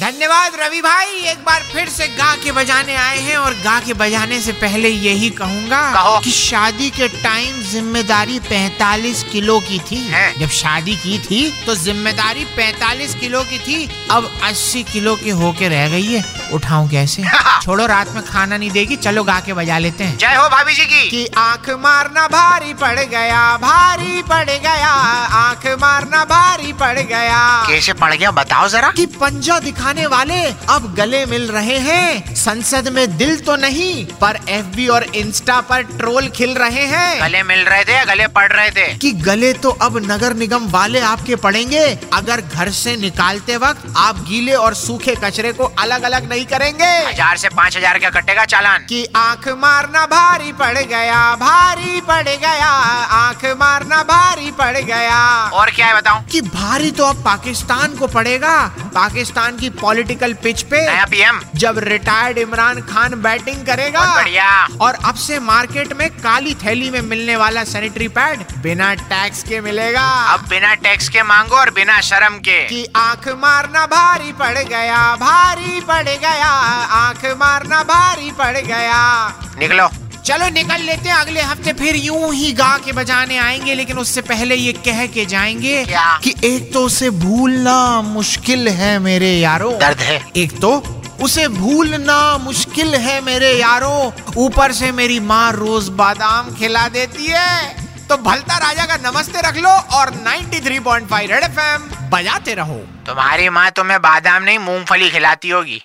धन्यवाद रवि भाई एक बार फिर से गा के बजाने आए हैं और गा के बजाने से पहले यही कहूँगा कहो। कि शादी के टाइम ज़िम्मेदारी 45 किलो की थी। है। जब शादी की थी तो ज़िम्मेदारी 45 किलो की थी। अब 80 किलो की होके रह गई है। उठाऊं कैसे? छोड़ो रात में खाना नहीं देगी। चलो गा के बजा लेते हैं। जय हो भाभी जी की। कि आँख मारना भारी पड़ गया भारी पड़ गया। आँख मारना भारी पड़ गया। कैसे पड़ गया बताओ जरा। कि पंजा दिखाने वाले अब गले मिल रहे हैं। संसद में दिल तो नहीं पर एफबी और इंस्टा पर ट्रोल खिल रहे हैं। गले मिल रहे थे या गले पड़ रहे थे? कि गले तो अब नगर निगम वाले आपके पड़ेंगे। अगर घर से निकालते वक्त आप गीले और सूखे कचरे को अलग अलग नहीं करेंगे। हज़ार से पाँच हज़ार का कटेगा चालान। की आँख मारना भारी पड़ गया भारी पड़ गया आँख मारना भारी पड़ गया। और क्या है बताऊँ? कि भारी तो अब पाकिस्तान को पड़ेगा। पाकिस्तान की पॉलिटिकल पिच पे नया पीएम जब रिटायर्ड इमरान खान बैटिंग करेगा बढ़िया। और अब से मार्केट में काली थैली में मिलने वाला सैनिटरी पैड बिना टैक्स के मिलेगा। अब बिना टैक्स के मांगो और बिना शर्म के। कि आँख मारना भारी पड़ गया भारी पड़ गया आँख मारना भारी पड़ गया। निकलो। चलो निकल लेते हैं अगले हफ़्ते फिर यूँ ही गा के बजाने आएँगे लेकिन उससे पहले ये कह के जाएँगे क्या? कि एक तो उसे भूलना मुश्किल है मेरे यारो। दर्द है। एक तो उसे भूलना मुश्किल है मेरे यारो। ऊपर से मेरी माँ रोज बादाम खिला देती है। तो भलता राजा का नमस्ते रख लो और 93.5 रेड एफएम बजाते रहो। तुम्हारी माँ तुम्हें बादाम नहीं मूंगफली खिलाती होगी।